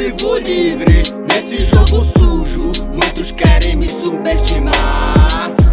vivo livre nesse jogo sujo. Muitos querem me subestimar.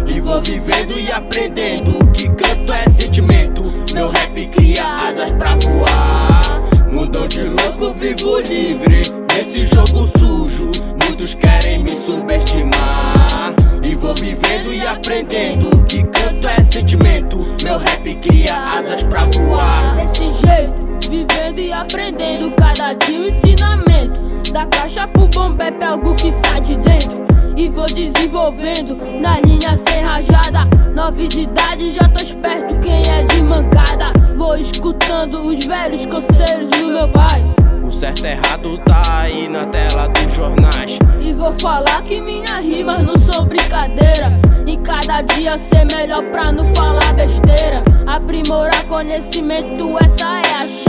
E vou vivendo e aprendendo que canto é sentimento. Meu rap cria asas pra voar. Mundão de louco, vivo livre nesse jogo sujo. Muitos querem me subestimar. E vou vivendo e aprendendo que canto é sentimento. Meu rap cria asas pra voar. Desse jeito vivendo e aprendendo cada dia um ensinamento. Da caixa pro bombep, algo que sai de dentro. E vou desenvolvendo na linha sem rajada. Nove de idade, já tô esperto quem é de mancada. Vou escutando os velhos conselhos do meu pai. O certo e errado tá aí na tela dos jornais. E vou falar que minhas rimas não são brincadeira. E cada dia ser melhor pra não falar besteira. Aprimorar conhecimento, essa é a chave.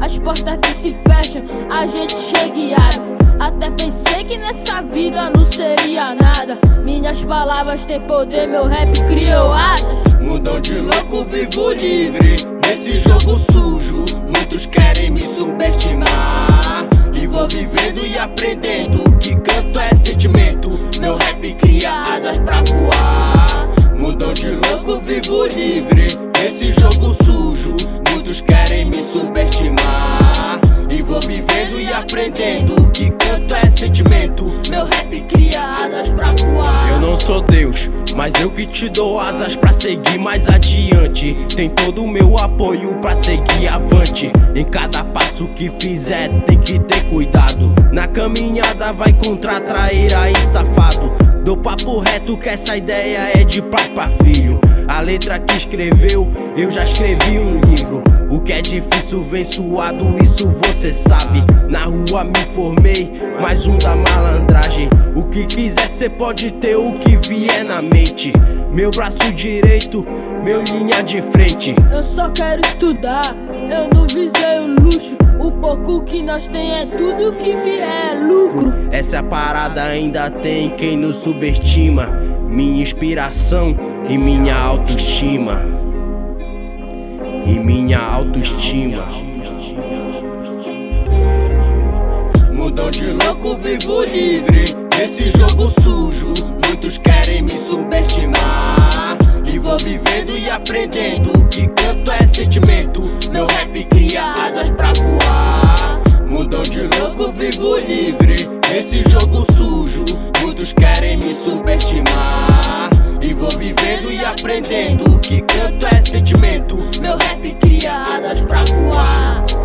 As portas que se fecham, a gente chega e. Até pensei que nessa vida não seria nada. Minhas palavras têm poder, meu rap criou asas. Mundão de louco, vivo livre nesse jogo sujo. Muitos sou Deus, mas eu que te dou asas pra seguir mais adiante. Tem todo o meu apoio pra seguir avante. Em cada passo que fizer, tem que ter cuidado. Na caminhada vai contra traíra e safado. Dou papo reto que essa ideia é de pai pra filho. A letra que escreveu, eu já escrevi um livro. Que é difícil vem suado, isso você sabe. Na rua me formei, mais um da malandragem. O que quiser cê pode ter o que vier na mente. Meu braço direito, meu linha de frente. Eu só quero estudar, eu não visei o luxo. O pouco que nós tem é tudo que vier é lucro. Essa parada ainda tem quem nos subestima. Minha inspiração e minha autoestima. E minha autoestima. Mundão de louco, vivo livre nesse jogo sujo. Muitos querem me subestimar. E vou vivendo e aprendendo que canto é sentimento. Meu rap cria asas pra voar. Mundão de louco, vivo livre nesse jogo sujo. Muitos querem me subestimar aprendendo que canto é sentimento. Meu rap cria asas pra voar.